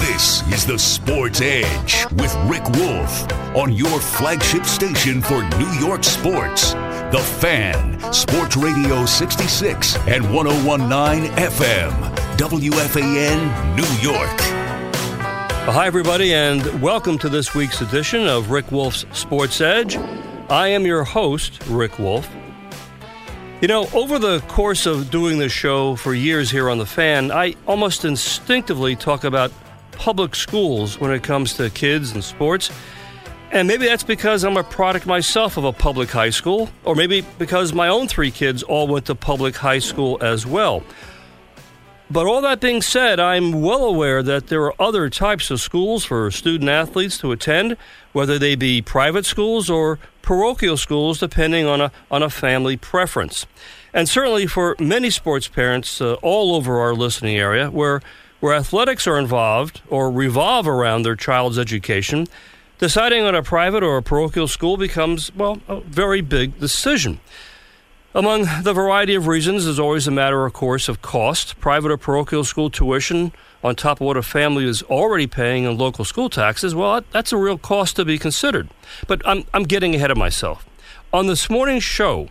This is the Sports Edge with Rick Wolf on your flagship station for New York sports. The Fan, Sports Radio 66 and 1019 FM, WFAN, New York. Hi, everybody, and welcome to this week's edition of Rick Wolf's Sports Edge. I am your host, Rick Wolf. You know, over the course of doing this show for years here on The Fan, I almost instinctively talk about public schools when it comes to kids and sports. And maybe that's because I'm a product myself of a public high school, or maybe because my own three kids all went to public high school as well. But all that being said, I'm well aware that there are other types of schools for student athletes to attend, whether they be private schools or parochial schools, depending on a, on a family preference. And certainly for many sports parents uh, all over our listening area, where where athletics are involved or revolve around their child's education, deciding on a private or a parochial school becomes, well, a very big decision. Among the variety of reasons is always a matter, of course, of cost. Private or parochial school tuition, on top of what a family is already paying in local school taxes, well, that's a real cost to be considered. But I'm, I'm getting ahead of myself. On this morning's show,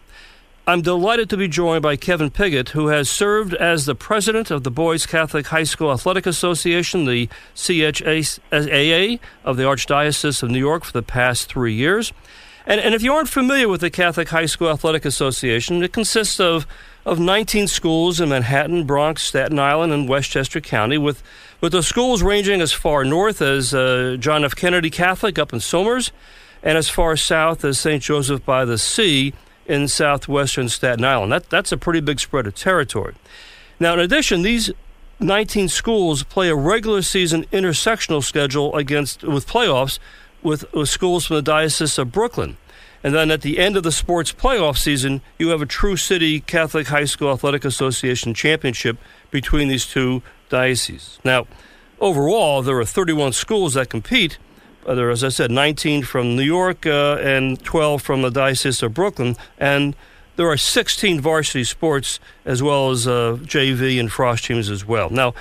I'm delighted to be joined by Kevin Piggott, who has served as the president of the Boys Catholic High School Athletic Association, the CHAA of the Archdiocese of New York, for the past three years. And, and if you aren't familiar with the Catholic High School Athletic Association, it consists of, of 19 schools in Manhattan, Bronx, Staten Island, and Westchester County, with, with the schools ranging as far north as uh, John F. Kennedy Catholic up in Somers, and as far south as St. Joseph by the Sea in southwestern Staten Island. That, that's a pretty big spread of territory. Now, in addition, these 19 schools play a regular season intersectional schedule against with playoffs with, with schools from the Diocese of Brooklyn. And then at the end of the sports playoff season, you have a True City Catholic High School Athletic Association championship between these two dioceses. Now, overall, there are 31 schools that compete, there as I said, 19 from New York uh, and 12 from the Diocese of Brooklyn. And there are 16 varsity sports as well as uh, JV and frosh teams as well. Now,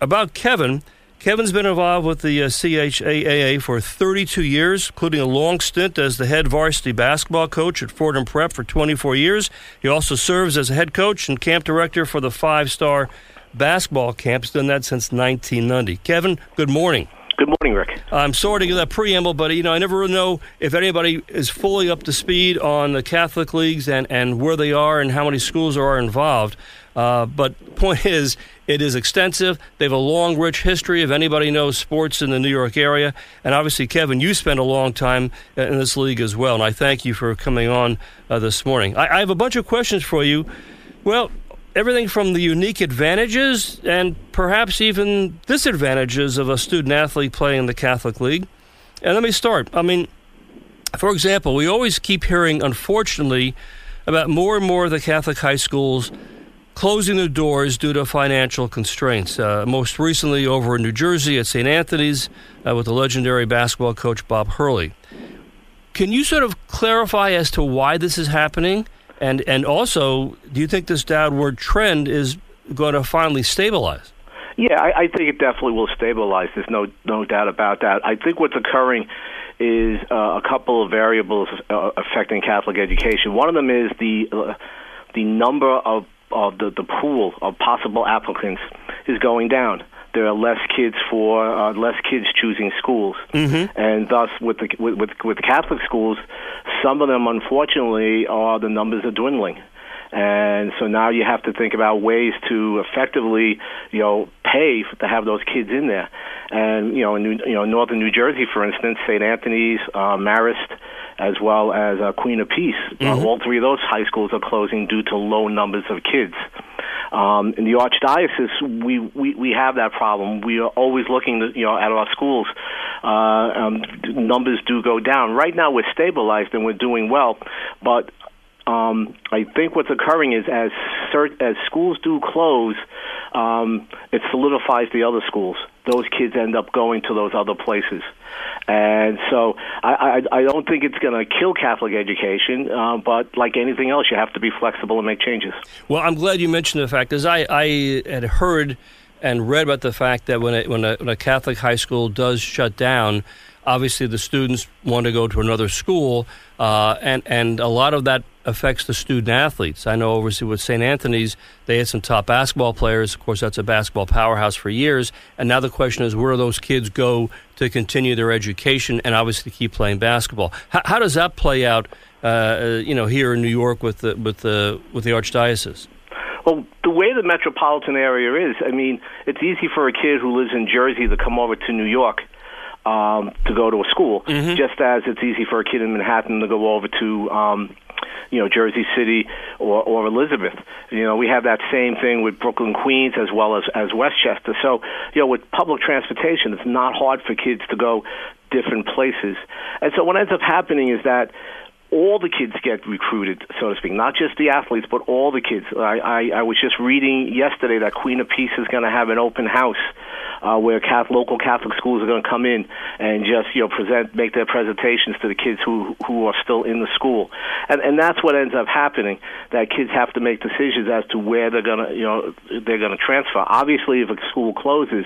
about Kevin, Kevin's been involved with the uh, CHAA for 32 years, including a long stint as the head varsity basketball coach at Fordham Prep for 24 years. He also serves as a head coach and camp director for the five star basketball camp. He's done that since 1990. Kevin, good morning. Good morning, Rick. I'm sorry to give that preamble, but you know I never really know if anybody is fully up to speed on the Catholic leagues and, and where they are and how many schools are involved. Uh, but point is, it is extensive. They have a long, rich history. If anybody knows sports in the New York area, and obviously, Kevin, you spent a long time in this league as well, and I thank you for coming on uh, this morning. I, I have a bunch of questions for you. Well, everything from the unique advantages and perhaps even disadvantages of a student athlete playing in the Catholic League. And let me start. I mean, for example, we always keep hearing, unfortunately, about more and more of the Catholic high schools closing their doors due to financial constraints. Uh, most recently, over in New Jersey at St. Anthony's uh, with the legendary basketball coach Bob Hurley. Can you sort of clarify as to why this is happening? And and also, do you think this downward trend is going to finally stabilize? Yeah, I, I think it definitely will stabilize. There's no no doubt about that. I think what's occurring is uh, a couple of variables uh, affecting Catholic education. One of them is the uh, the number of of the, the pool of possible applicants is going down there are less kids for uh, less kids choosing schools, mm-hmm. and thus with the with, with with Catholic schools, some of them unfortunately are the numbers are dwindling. And so now you have to think about ways to effectively, you know, pay for, to have those kids in there. And you know, in New, you know, northern New Jersey, for instance, St. Anthony's, uh, Marist, as well as uh, Queen of Peace, uh, mm-hmm. uh, all three of those high schools are closing due to low numbers of kids. Um, in the archdiocese, we, we we have that problem. We are always looking, to, you know, at our schools. Uh, um, numbers do go down. Right now, we're stabilized and we're doing well, but um, I think what's occurring is as cert- as schools do close, um, it solidifies the other schools. Those kids end up going to those other places, and so I, I, I don't think it's going to kill Catholic education. Uh, but like anything else, you have to be flexible and make changes. Well, I'm glad you mentioned the fact, because I, I had heard and read about the fact that when a, when a, when a Catholic high school does shut down, obviously the students want to go to another school, uh, and and a lot of that affects the student athletes. I know obviously with St. Anthony's, they had some top basketball players. Of course, that's a basketball powerhouse for years. And now the question is, where do those kids go to continue their education and obviously keep playing basketball? How, how does that play out? Uh, you know, here in New York with the with the with the archdiocese. Well, the way the metropolitan area is, I mean, it's easy for a kid who lives in Jersey to come over to New York um, to go to a school, mm-hmm. just as it's easy for a kid in Manhattan to go over to um, you know Jersey City or, or Elizabeth. You know we have that same thing with Brooklyn, Queens, as well as as Westchester. So you know with public transportation, it's not hard for kids to go different places. And so what ends up happening is that all the kids get recruited, so to speak, not just the athletes, but all the kids. I, I, I was just reading yesterday that Queen of Peace is going to have an open house uh, where Catholic, local Catholic schools are going to come in and just you know present, make their presentations to the kids who who are still in the school, and and that's what ends up happening. That kids have to make decisions as to where they're going to you know they're going to transfer. Obviously, if a school closes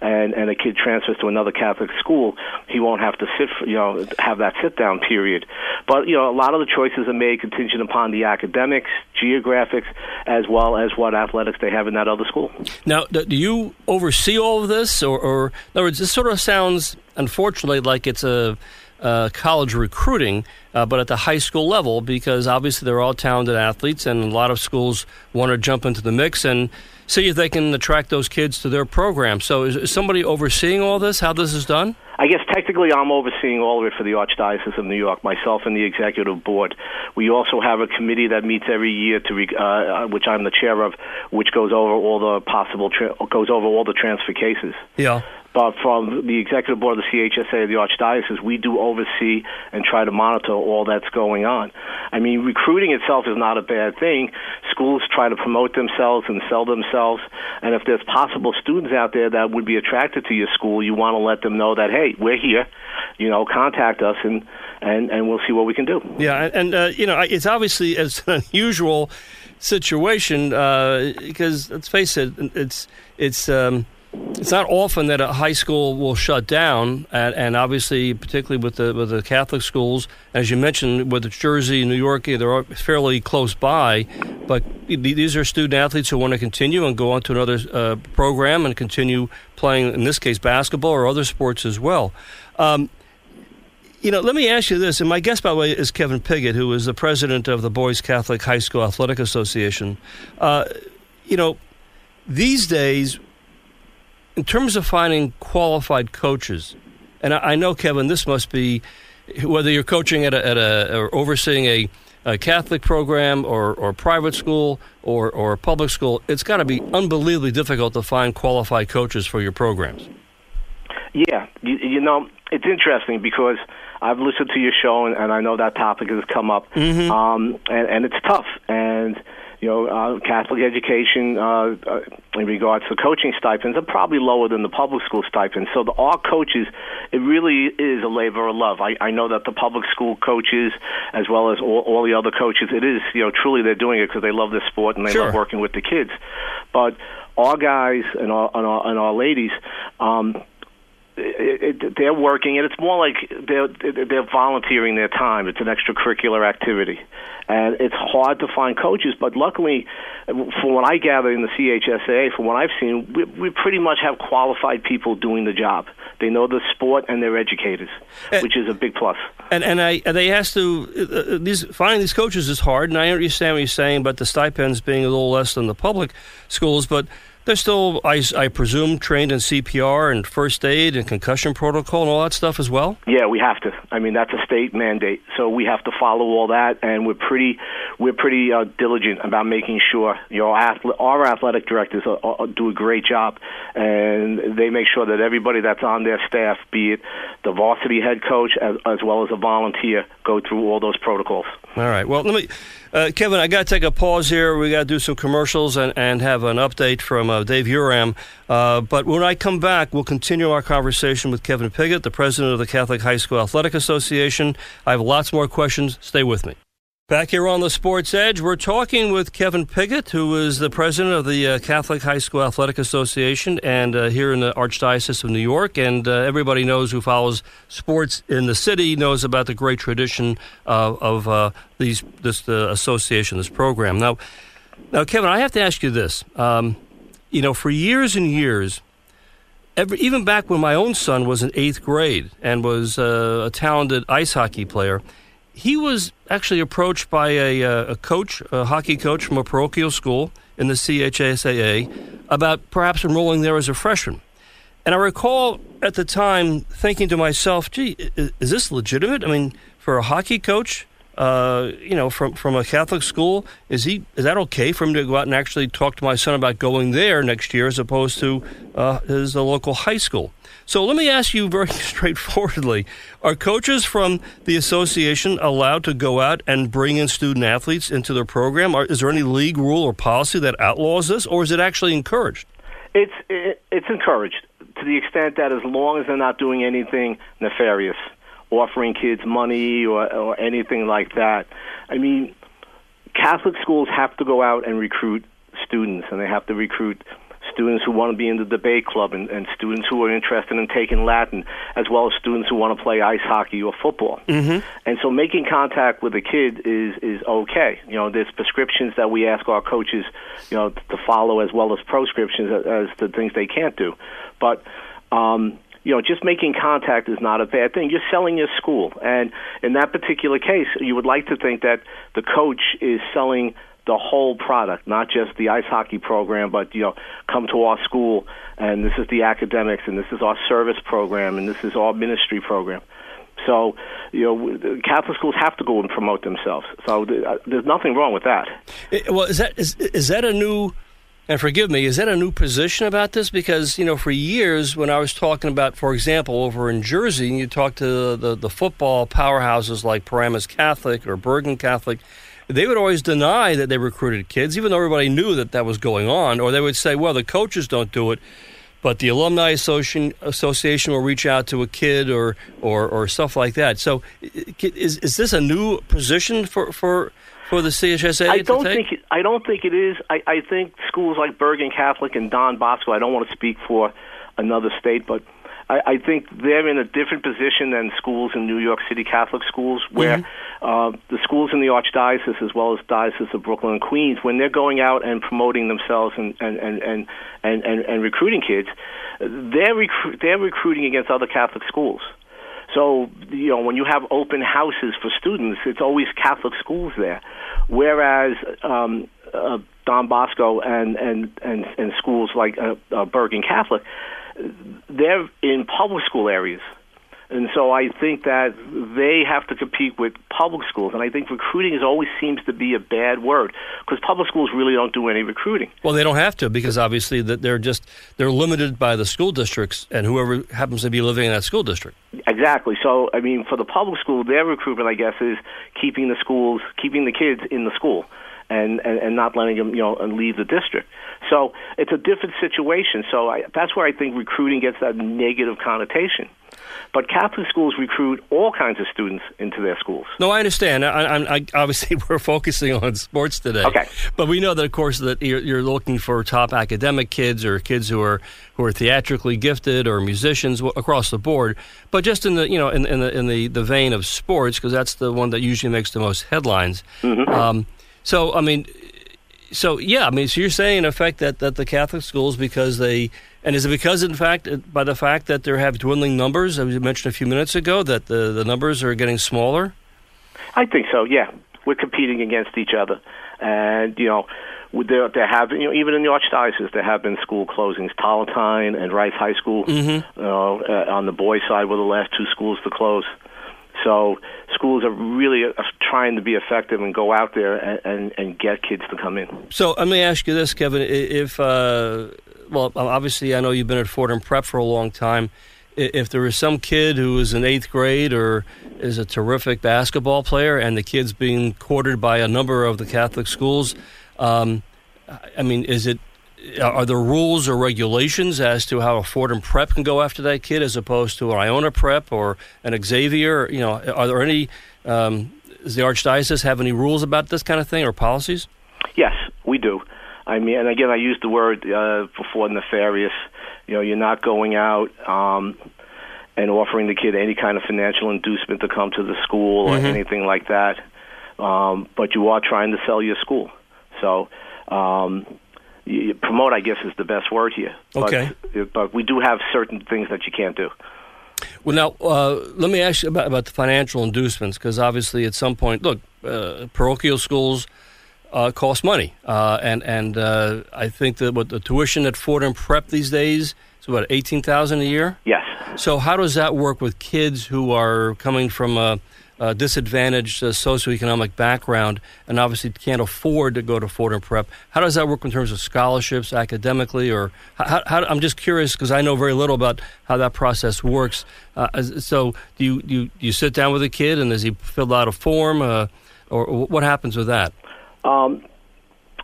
and and a kid transfers to another Catholic school, he won't have to sit for, you know have that sit down period. But you know a lot of the choices are made contingent upon the academics, geographics, as well as what athletics they have in that other school. Now, do you oversee all of this? or, or in other words, this sort of sounds, unfortunately, like it's a uh, college recruiting, uh, but at the high school level, because obviously they're all talented athletes, and a lot of schools want to jump into the mix and see if they can attract those kids to their program. So, is, is somebody overseeing all this? How this is done? I guess technically I'm overseeing all of it for the Archdiocese of New York, myself and the executive board. We also have a committee that meets every year to, uh, uh, which I'm the chair of, which goes over all the possible tra- goes over all the transfer cases. Yeah. But from the executive board of the CHSA of the Archdiocese, we do oversee and try to monitor all that's going on. I mean, recruiting itself is not a bad thing. Schools try to promote themselves and sell themselves. And if there's possible students out there that would be attracted to your school, you want to let them know that, hey, we're here. You know, contact us and, and, and we'll see what we can do. Yeah, and, uh, you know, it's obviously an unusual situation uh, because let's face it, it's it's um, it's not often that a high school will shut down, and, and, obviously, particularly with the with the Catholic schools, as you mentioned, with Jersey, New York, they're fairly close by. But these are student athletes who want to continue and go on to another uh, program and continue playing, in this case, basketball or other sports as well. Um, you know, let me ask you this, and my guest, by the way, is Kevin Piggott, who is the president of the Boys Catholic High School Athletic Association. Uh, you know, these days in terms of finding qualified coaches, and I, I know, Kevin, this must be whether you're coaching at a, at a or overseeing a, a Catholic program or, or private school or, or public school, it's got to be unbelievably difficult to find qualified coaches for your programs. Yeah, you, you know, it's interesting because I've listened to your show and, and I know that topic has come up, mm-hmm. um, and, and it's tough. And you know, uh, Catholic education uh, uh, in regards to coaching stipends are probably lower than the public school stipends. So the, our coaches, it really is a labor of love. I, I know that the public school coaches, as well as all, all the other coaches, it is you know truly they're doing it because they love the sport and they sure. love working with the kids. But our guys and our and our, and our ladies. Um, it, it, they're working, and it's more like they're they're volunteering their time. It's an extracurricular activity, and it's hard to find coaches. But luckily, from what I gather in the CHSA, from what I've seen, we, we pretty much have qualified people doing the job. They know the sport, and they're educators, and, which is a big plus. And and I and they has to uh, uh, these finding these coaches is hard, and I understand what you're saying about the stipends being a little less than the public schools, but they're still, I, I presume, trained in CPR and first aid and concussion protocol and all that stuff as well. Yeah, we have to. I mean, that's a state mandate, so we have to follow all that, and we're pretty we're pretty uh, diligent about making sure you know athle- our athletic directors are, are, do a great job, and they make sure that everybody that's on their staff, be it the varsity head coach as, as well as a volunteer, go through all those protocols. All right. Well, let me, uh, Kevin. I got to take a pause here. We got to do some commercials and, and have an update from uh, Dave Uram. Uh, but when I come back, we'll continue our conversation with Kevin Piggott, the president of the Catholic High School Athletic Association. I have lots more questions. Stay with me. Back here on the Sports Edge, we're talking with Kevin Piggott, who is the president of the uh, Catholic High School Athletic Association, and uh, here in the Archdiocese of New York. And uh, everybody knows who follows sports in the city knows about the great tradition of uh, these this uh, association, this program. Now, now, Kevin, I have to ask you this. Um, you know, for years and years, every, even back when my own son was in eighth grade and was uh, a talented ice hockey player he was actually approached by a, uh, a, coach, a hockey coach from a parochial school in the CHSAA, about perhaps enrolling there as a freshman. And I recall at the time thinking to myself, gee, is, is this legitimate? I mean, for a hockey coach uh, you know, from from a Catholic school. Is he is that okay for him to go out and actually talk to my son about going there next year as opposed to uh, his local high school? So let me ask you very straightforwardly: Are coaches from the association allowed to go out and bring in student athletes into their program? Or is there any league rule or policy that outlaws this, or is it actually encouraged? It's it, it's encouraged to the extent that as long as they're not doing anything nefarious offering kids money or, or anything like that. I mean, Catholic schools have to go out and recruit students, and they have to recruit students who want to be in the debate club and, and students who are interested in taking Latin, as well as students who want to play ice hockey or football. Mm-hmm. And so making contact with a kid is is okay. You know, there's prescriptions that we ask our coaches, you know, to follow as well as proscriptions as, as the things they can't do. But um, you know, just making contact is not a bad thing. You're selling your school, and in that particular case, you would like to think that the coach is selling the whole product, not just the ice hockey program, but you know, come to our school, and this is the academics, and this is our service program, and this is our ministry program. So, you know, Catholic schools have to go and promote themselves. So, uh, there's nothing wrong with that. Well, is that is is that a new and forgive me, is that a new position about this? Because, you know, for years when I was talking about, for example, over in Jersey, and you talk to the, the football powerhouses like Paramus Catholic or Bergen Catholic, they would always deny that they recruited kids, even though everybody knew that that was going on. Or they would say, well, the coaches don't do it, but the alumni association, association will reach out to a kid or, or, or stuff like that. So is, is this a new position for, for for the CHSA? I don't think it, I don't think it is. I, I think schools like Bergen Catholic and Don Bosco. I don't want to speak for another state, but I, I think they're in a different position than schools in New York City Catholic schools, where mm-hmm. Uh, the schools in the Archdiocese as well as Diocese of Brooklyn and Queens, when they're going out and promoting themselves and and and and and, and, and recruiting kids, they're recru- they're recruiting against other Catholic schools. So, you know, when you have open houses for students, it's always Catholic schools there. Whereas um, uh, Don Bosco and, and, and, and schools like uh, uh, Bergen Catholic, they're in public school areas. And so I think that they have to compete with public schools. And I think recruiting is always seems to be a bad word because public schools really don't do any recruiting. Well, they don't have to because obviously that they're just they're limited by the school districts and whoever happens to be living in that school district. Exactly. So I mean, for the public school, their recruitment, I guess, is keeping the schools, keeping the kids in the school and, and, and not letting them, you know, leave the district. So it's a different situation. So I, that's where I think recruiting gets that negative connotation. But Catholic schools recruit all kinds of students into their schools. No, I understand. I, I, obviously, we're focusing on sports today. Okay. But we know that, of course, that you're, you're, looking for top academic kids or kids who are who are theatrically gifted or musicians across the board. But just in the you know in, in the in the, the vein of sports, because that's the one that usually makes the most headlines. Mm-hmm. Um, so, I mean, so yeah, I mean, so you're saying in effect that, that the Catholic schools, because they, and is it because, in fact, by the fact that they have dwindling numbers, as you mentioned a few minutes ago, that the, the numbers are getting smaller? I think so, yeah. We're competing against each other. And, you know, there, there have, you know, even in the Archdiocese, there have been school closings. Palatine and Rice High School, mm-hmm. know, uh, on the boys' side were the last two schools to close. So schools are really uh, trying to be effective and go out there and, and, and get kids to come in. So let me ask you this, Kevin. If, uh, well, obviously I know you've been at Fordham Prep for a long time. If there is some kid who is in eighth grade or is a terrific basketball player and the kid's being courted by a number of the Catholic schools, um, I mean, is it are there rules or regulations as to how a Fordham Prep can go after that kid as opposed to an Iona Prep or an Xavier? You know, are there any? Um, does the Archdiocese have any rules about this kind of thing or policies? Yes, we do. I mean, and again, I used the word uh, before nefarious. You know, you're not going out um, and offering the kid any kind of financial inducement to come to the school Mm-hmm. or anything like that. Um, but you are trying to sell your school. So, um, you, promote, I guess, is the best word here. Okay. But, but we do have certain things that you can't do. Well, now uh, let me ask you about, about the financial inducements because obviously, at some point, look, uh, parochial schools uh, cost money, uh, and and uh, I think that what the tuition at Fordham Prep these days is about eighteen thousand a year. Yes. So how does that work with kids who are coming from a, a disadvantaged uh, socioeconomic background and obviously can't afford to go to Fordham Prep? How does that work in terms of scholarships, academically, or how, how, I'm just curious because I know very little about how that process works. Uh, so do you, you you sit down with a kid and does he fill out a form, uh, or what happens with that? Um,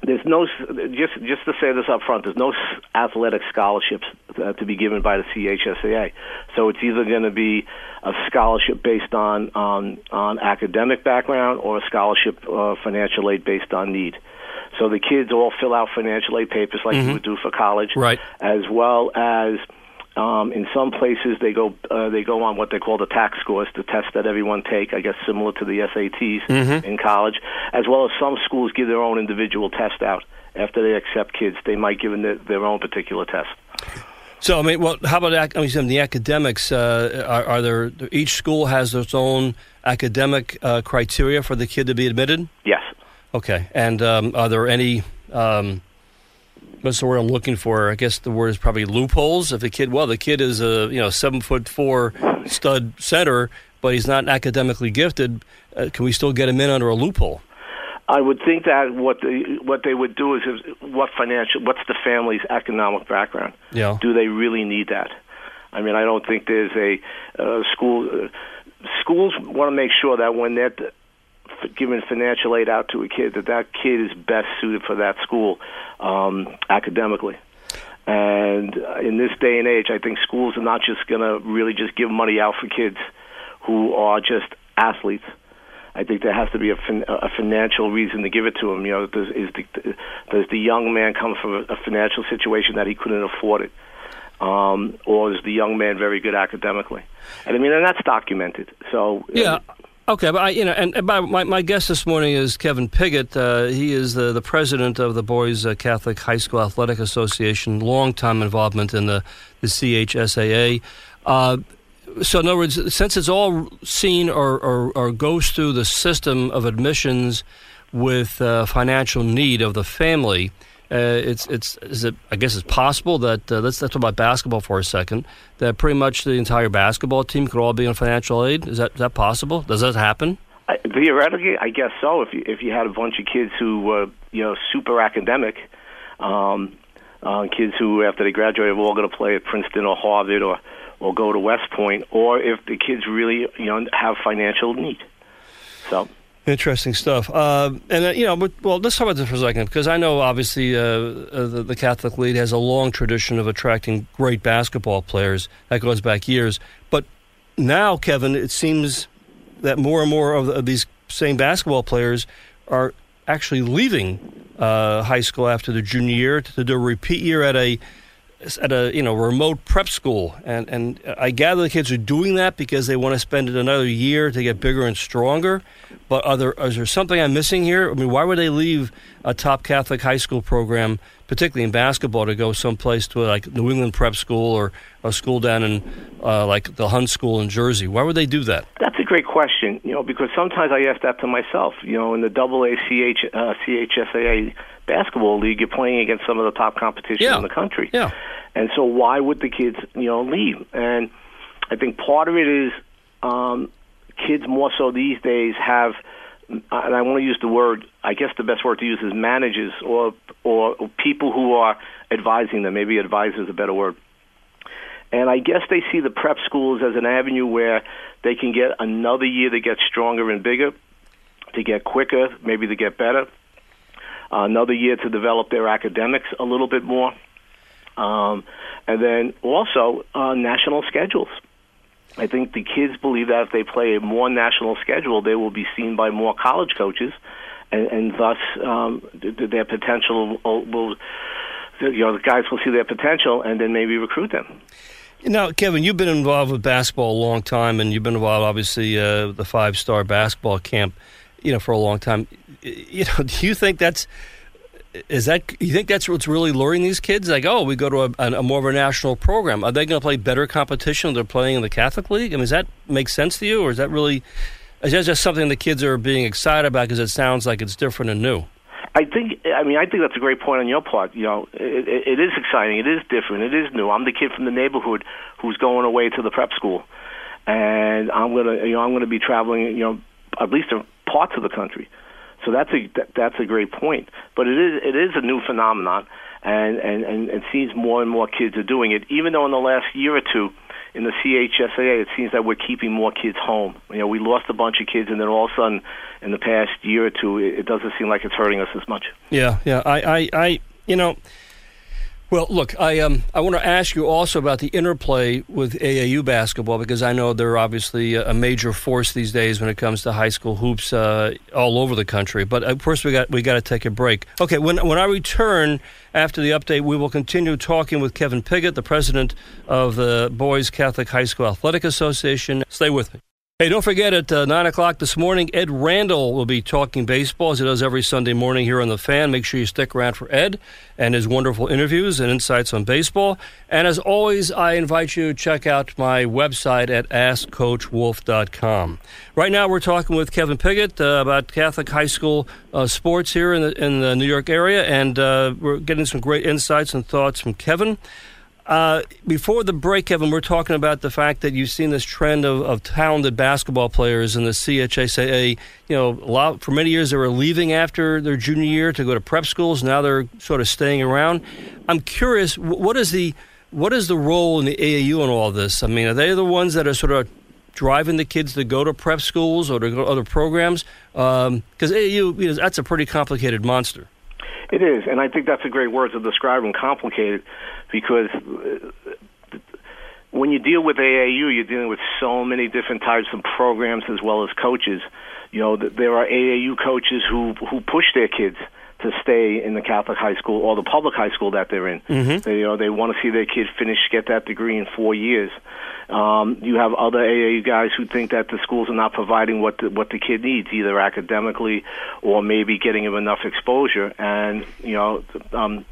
there's no just just to say this up front. There's no athletic scholarships uh, to be given by the CHSAA. So it's either going to be a scholarship based on on on academic background or a scholarship uh, financial aid based on need. So the kids all fill out financial aid papers like you would do for college, Right. As well as um, in some places they go uh, they go on what they call the TACHS scores, the test that everyone take. I guess similar to the SATs in college, as well as some schools give their own individual test out after they accept kids. They might give them their, their own particular test. So I mean, well, how about I mean, the academics? Uh, are, are there each school has its own academic uh, criteria for the kid to be admitted? Yes. Okay, and um, are there any? Um, what's the word I'm looking for? I guess the word is probably loopholes. If the kid, well, the kid is a you know seven foot four stud center, but he's not academically gifted. Uh, can we still get him in under a loophole? I would think that what the, what they would do is, is what financial what's the family's economic background? Yeah. Do they really need that? I mean, I don't think there's a uh, school. Uh, schools want to make sure that when they're giving financial aid out to a kid, that that kid is best suited for that school um, academically. And in this day and age, I think schools are not just going to really just give money out for kids who are just athletes. I think there has to be a, fin- a financial reason to give it to him. You know, does, is the, does the young man come from a, financial situation that he couldn't afford it, um, or is the young man very good academically? And I mean, and that's documented. So Yeah. Okay, but I, you know, and, and my, my guest this morning is Kevin Piggott. Uh, he is the, the president of the Boys uh, Catholic High School Athletic Association, long time involvement in the the CHSAA. Uh, so, in other words, since it's all seen or, or, or goes through the system of admissions with uh, financial need of the family, it's it's is it I guess it's possible that uh, let's, let's talk about basketball for a second. That pretty much the entire basketball team could all be on financial aid. Is that is that possible? Does that happen? I, theoretically, I guess so. If you if you had a bunch of kids who were you know super academic, um, uh, kids who after they graduate are all going to play at Princeton or Harvard or or go to West Point, or if the kids really you know have financial need. So Interesting stuff. Uh, and uh, you know, but, well, let's talk about this for a second because I know obviously uh, uh, the, the Catholic League has a long tradition of attracting great basketball players. That goes back years. But now, Kevin, it seems that more and more of, of these same basketball players are actually leaving uh, high school after the junior year to do a repeat year at a at a you know remote prep school, and and I gather the kids are doing that because they want to spend it another year to get bigger and stronger. But are there is there something I'm missing here? I mean, why would they leave a top Catholic high school program, particularly in basketball, to go someplace to like New England prep school or a school down in uh, like the Hun School in Jersey? Why would they do that? That's a great question, you know, because sometimes I ask that to myself. You know, in the Double A uh, CHSAA basketball league, you're playing against some of the top competition Yeah. in the country. Yeah. And so, why would the kids, you know, leave? And I think part of it is um, kids more so these days have, and I want to use the word. I guess the best word to use is managers or or people who are advising them. Maybe advisor is a better word. And I guess they see the prep schools as an avenue where they can get another year to get stronger and bigger, to get quicker, maybe to get better, another year to develop their academics a little bit more, um, and then also uh, national schedules. I think the kids believe that if they play a more national schedule, they will be seen by more college coaches, and, and thus um, their potential will, will, you know, the guys will see their potential and then maybe recruit them. Now, Kevin, you've been involved with basketball a long time, and you've been involved, obviously, uh, the five-star basketball camp, you know, for a long time. You know, do you think that's is that you think that's what's really luring these kids? Like, oh, we go to a, a more of a national program. Are they going to play better competition? They're playing in the Catholic League. I mean, does that make sense to you, or is that really is that just something the kids are being excited about because it sounds like it's different and new? I think. I mean, I think that's a great point on your part. You know, it, it, it is exciting. It is different. It is new. I'm the kid from the neighborhood who's going away to the prep school, and I'm gonna, you know, I'm gonna be traveling. You know, at least parts of the country. So that's a that, that's a great point. But it is it is a new phenomenon, and and and it seems more and more kids are doing it. Even though in the last year or two, in the CHSAA, it seems that we're keeping more kids home. You know, we lost a bunch of kids, and then all of a sudden, in the past year or two, it, it doesn't seem like it's hurting us as much. Yeah, yeah. I, I, I you know. Well, look, I um, I want to ask you also about the interplay with AAU basketball because I know they're obviously a major force these days when it comes to high school hoops uh, all over the country. But of course, we got we got to take a break. Okay, when when I return after the update, we will continue talking with Kevin Piggott, the president of the Boys Catholic High School Athletic Association. Stay with me. Hey, don't forget at uh, 9 o'clock this morning, Ed Randall will be talking baseball as he does every Sunday morning here on The Fan. Make sure you stick around for Ed and his wonderful interviews and insights on baseball. And as always, I invite you to check out my website at AskCoachWolf.com. Right now, we're talking with Kevin Piggott uh, about Catholic high school uh, sports here in the, in the New York area, and uh, we're getting some great insights and thoughts from Kevin. Uh, before the break, Kevin, we're talking about the fact that you've seen this trend of, of talented basketball players in the CHSAA. You know, lot, for many years they were leaving after their junior year to go to prep schools. Now they're sort of staying around. I'm curious, what is the what is the role in the AAU in all this? I mean, are they the ones that are sort of driving the kids to go to prep schools or to go to other programs? Because um, AAU, you know, that's a pretty complicated monster. It is, and I think that's a great word to describe them, complicated, because uh, when you deal with AAU, you're dealing with so many different types of programs as well as coaches. You know, there are AAU coaches who who push their kids to stay in the Catholic high school or the public high school that they're in. Mm-hmm. They, you know, they want to see their kid finish, get that degree in four years. Um, you have other AAU guys who think that the schools are not providing what the, what the kid needs, either academically or maybe getting him enough exposure, and you know, um,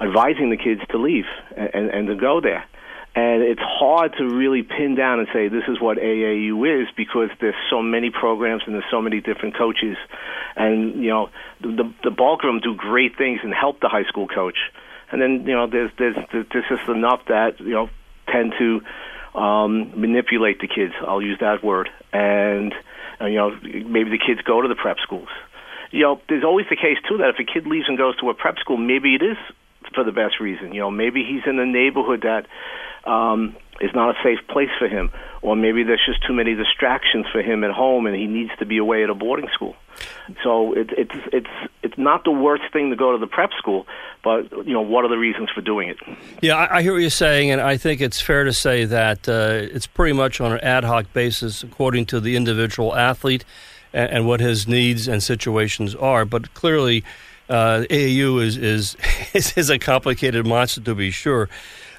advising the kids to leave and, and to go there. And it's hard to really pin down and say this is what AAU is because there's so many programs and there's so many different coaches, and you know, the the bulk of them do great things and help the high school coach. And then you know, there's there's there's just enough that you know tend to um, manipulate the kids. I'll use that word. And uh, you know, maybe the kids go to the prep schools. You know, there's always the case too that if a kid leaves and goes to a prep school, maybe it is for the best reason. You know, maybe he's in a neighborhood that um, is not a safe place for him, or maybe there's just too many distractions for him at home, and he needs to be away at a boarding school. So it, it's it's it's not the worst thing to go to the prep school, but you know what are the reasons for doing it? Yeah, I, I hear what you're saying, and I think it's fair to say that uh, it's pretty much on an ad hoc basis according to the individual athlete and, and what his needs and situations are. But clearly, uh, AAU is, is is a complicated monster to be sure.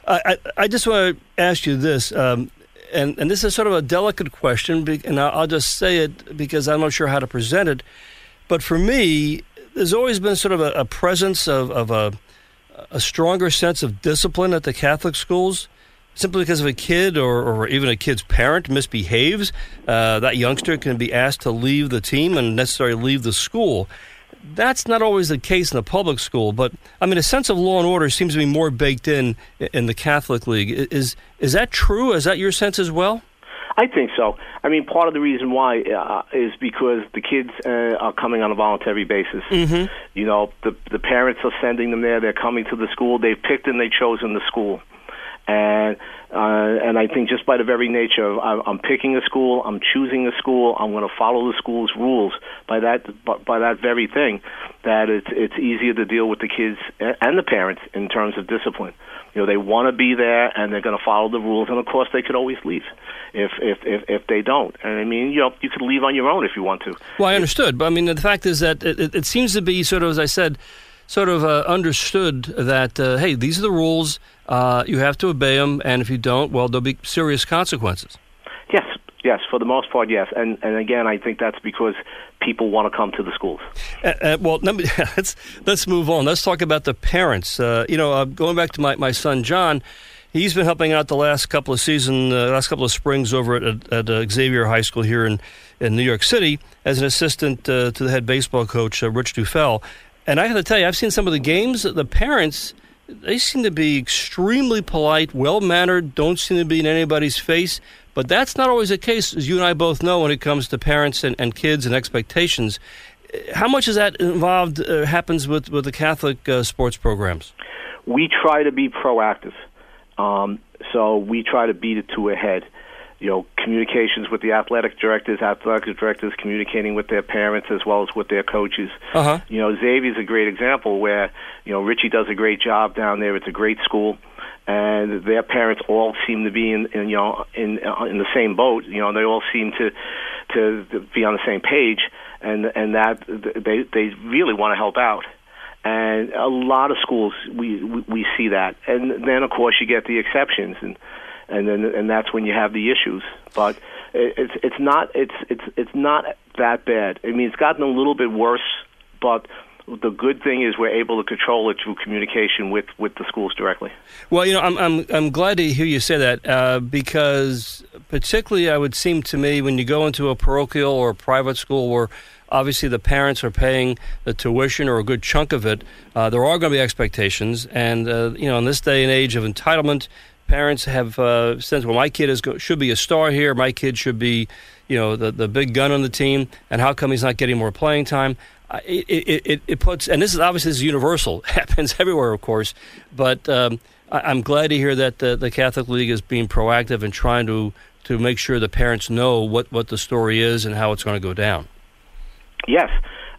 I, I, just want to ask you this, um, and, and this is sort of a delicate question, and I'll just say it because I'm not sure how to present it. But for me, there's always been sort of a, a presence of, of a, a stronger sense of discipline at the Catholic schools simply because if a kid or, or even a kid's parent misbehaves, uh, that youngster can be asked to leave the team and necessarily leave the school that's not always the case in the public school, but I mean, a sense of law and order seems to be more baked in in the Catholic League. Is is that true? Is that your sense as well? I think so. I mean, part of the reason why uh, is because the kids uh, are coming on a voluntary basis. Mm-hmm. You know, the the parents are sending them there. They're coming to the school. They've picked and they've chosen the school, and uh, and I think just by the very nature of I'm, I'm picking a school, I'm choosing a school, I'm going to follow the school's rules. By that by, by that very thing, that it's it's easier to deal with the kids and the parents in terms of discipline. You know, they want to be there and they're going to follow the rules, and of course they could always leave if if if, if they don't. And I mean, you know, you could leave on your own if you want to. Well, I understood, but I mean, the fact is that it, it seems to be sort of, as I said, sort of uh, understood that uh, hey, these are the rules. Uh, you have to obey them, and if you don't, well, there'll be serious consequences. Yes, yes, for the most part, yes. And and again, I think that's because people want to come to the schools. Uh, uh, well, let me, let's let's move on. Let's talk about the parents. Uh, you know, uh, going back to my, my son John, he's been helping out the last couple of season, uh, last couple of springs over at, at uh, Xavier High School here in in New York City as an assistant to the head baseball coach Rich Dufel. And I have to tell you, I've seen some of the games. The parents they seem to be extremely polite, well mannered, don't seem to be in anybody's face. But that's not always the case, as you and I both know, when it comes to parents and, and kids and expectations. How much is that involved uh, happens with, with the Catholic uh, sports programs? We try to be proactive. Um, so we try to beat it to a head you know, communications with the athletic directors, athletic directors communicating with their parents as well as with their coaches. Uh-huh. You know, Xavier's a great example where, you know, Richie does a great job down there. It's a great school. And their parents all seem to be in, in you know in in the same boat. You know, they all seem to to be on the same page, and and that they they really want to help out and a lot of schools we we see that and then of course you get the exceptions and and then and that's when you have the issues. But it's it's not it's it's it's not that bad. I mean, it's gotten a little bit worse, but the good thing is we're able to control it through communication with, with the schools directly. Well, you know, I'm I'm I'm glad to hear you say that uh, because particularly I would seem to me when you go into a parochial or a private school where obviously the parents are paying the tuition or a good chunk of it, uh, there are going to be expectations, and uh, you know, in this day and age of entitlement parents have uh, sense, well, my kid is go- should be a star here. My kid should be, you know, the the big gun on the team. And how come he's not getting more playing time? It, it, it, it puts, and this is obviously this is universal. Happens everywhere, of course. But um, I, am glad to hear that the, the Catholic League is being proactive and trying to to make sure the parents know what, what the story is and how it's going to go down. Yes.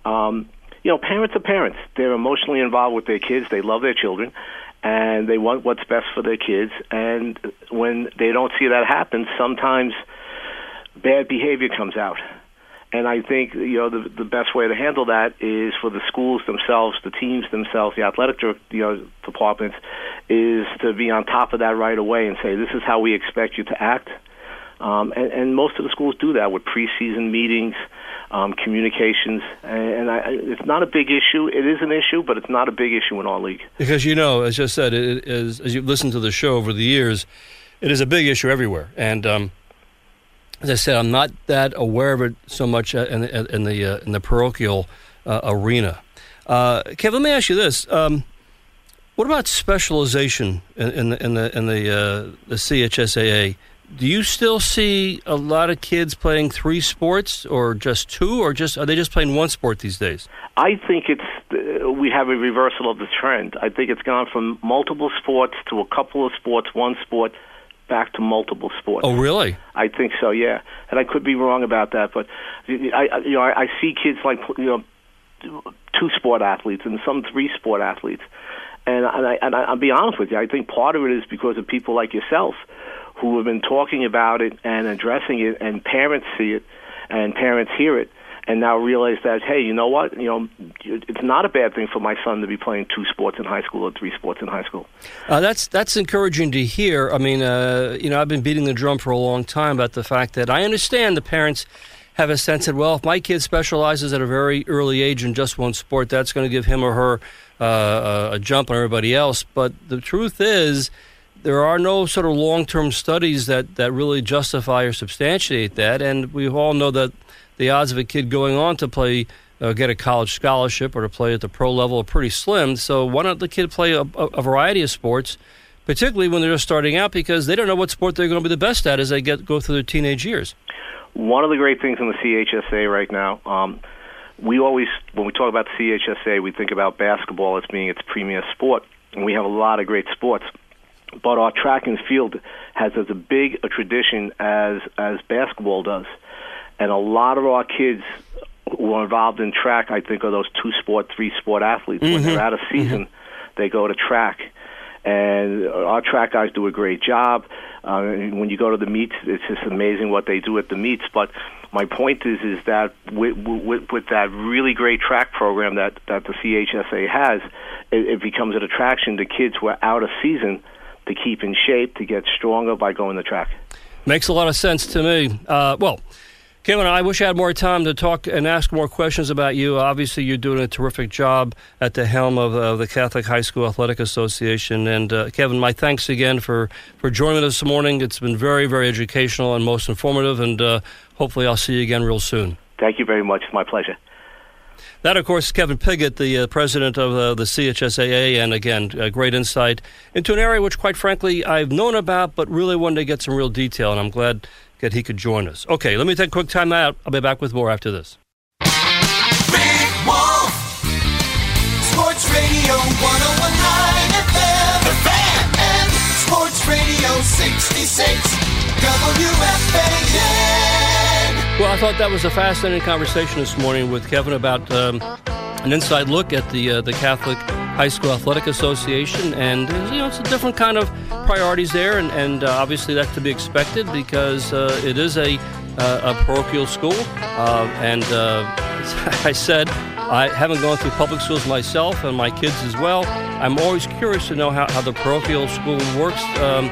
Um, you know, parents are parents. They're emotionally involved with their kids. They love their children and they want what's best for their kids. And when they don't see that happen, sometimes bad behavior comes out. And I think you know the the best way to handle that is for the schools themselves, the teams themselves, the athletic you know departments, is to be on top of that right away and say this is how we expect you to act. Um, and, and most of the schools do that with preseason meetings, um, communications, and, I, it's not a big issue. It is an issue, but it's not a big issue in our league. Because you know, as I said, it is, as you've listened to the show over the years, it is a big issue everywhere. And um, as I said, I'm not that aware of it so much uh, in the in the, uh, in the parochial uh, arena. Uh, let me ask you this: um, What about specialization in, in the in the in the, uh, the CHSAA? Do you still see a lot of kids playing three sports or just two or just are they just playing one sport these days? I think it's uh, we have a reversal of the trend. I think it's gone from multiple sports to a couple of sports one sport back to multiple sports. Oh really? I think so yeah. And i could be wrong about that but i, you know I, I see kids like you know two sport athletes and some three sport athletes. And, and I and I, I'll be honest with you I think part of it is because of people like yourself who have been talking about it and addressing it, and parents see it, and parents hear it, and now realize that hey, you know what, you know, it's not a bad thing for my son to be playing two sports in high school or three sports in high school. Uh, that's that's encouraging to hear. I mean, uh, you know, I've been beating the drum for a long time about the fact that I understand the parents have a sense that well, if my kid specializes at a very early age in just one sport, that's going to give him or her uh, a jump on everybody else. But the truth is there are no sort of long term studies that, that really justify or substantiate that. And we all know that the odds of a kid going on to play, uh, get a college scholarship or to play at the pro level are pretty slim. So why don't the kid play a, a variety of sports? particularly when they're just starting out because they don't know what sport they're going to be the best at as they get go through their teenage years. One of the great things in the CHSA right now, um, we always, when we talk about CHSA, we think about basketball as being its premier sport, and we have a lot of great sports. But our track and field has as big a tradition as as basketball does, and a lot of our kids who are involved in track, I think, are those two sport, three sport athletes. Mm-hmm. When they're out of season, mm-hmm. they go to track and our track guys do a great job. Uh, when you go to the meets, it's just amazing what they do at the meets. But my point is, is that with, with, with that really great track program that that the CHSA has, it, it becomes an attraction to kids who are out of season to keep in shape, to get stronger by going to track. Makes a lot of sense to me. Uh, well. Kevin, I wish I had more time to talk and ask more questions about you. Obviously, you're doing a terrific job at the helm of uh, the Catholic High School Athletic Association. And uh, Kevin, my thanks again for, for joining us this morning. It's been very, very educational and most informative. And uh, hopefully, I'll see you again real soon. Thank you very much. It's my pleasure. That, of course, Kevin Piggott, the uh, president of uh, the CHSAA, and again, great insight into an area which, quite frankly, I've known about, but really wanted to get some real detail. And I'm glad that he could join us. Okay, let me take a quick time out. I'll be back with more after this. Rick Wolff, Sports Radio 1019 FM, The Fan, and Sports Radio 66, WFAN. Well, I thought that was a fascinating conversation this morning with Kevin about um, an inside look at the uh, the Catholic High School Athletic Association, and you know it's a different kind of priorities there, and, and uh, obviously that's to be expected because uh, it is a uh, a parochial school, uh, and uh, I said I haven't gone through public schools myself, and my kids as well. I'm always curious to know how, how the parochial school works. Um,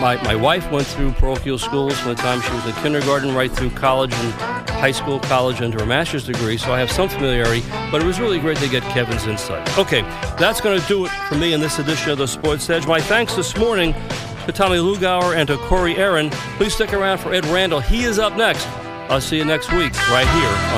my, my wife went through parochial schools from the time she was in kindergarten right through college and high school, college, and her master's degree, so I have some familiarity, but it was really great to get Kevin's insight. Okay, that's going to do it for me in this edition of the Sports Edge. My thanks this morning to Tommy Lugauer and to Corey Aaron. Please stick around for Ed Randall. He is up next. I'll see you next week right here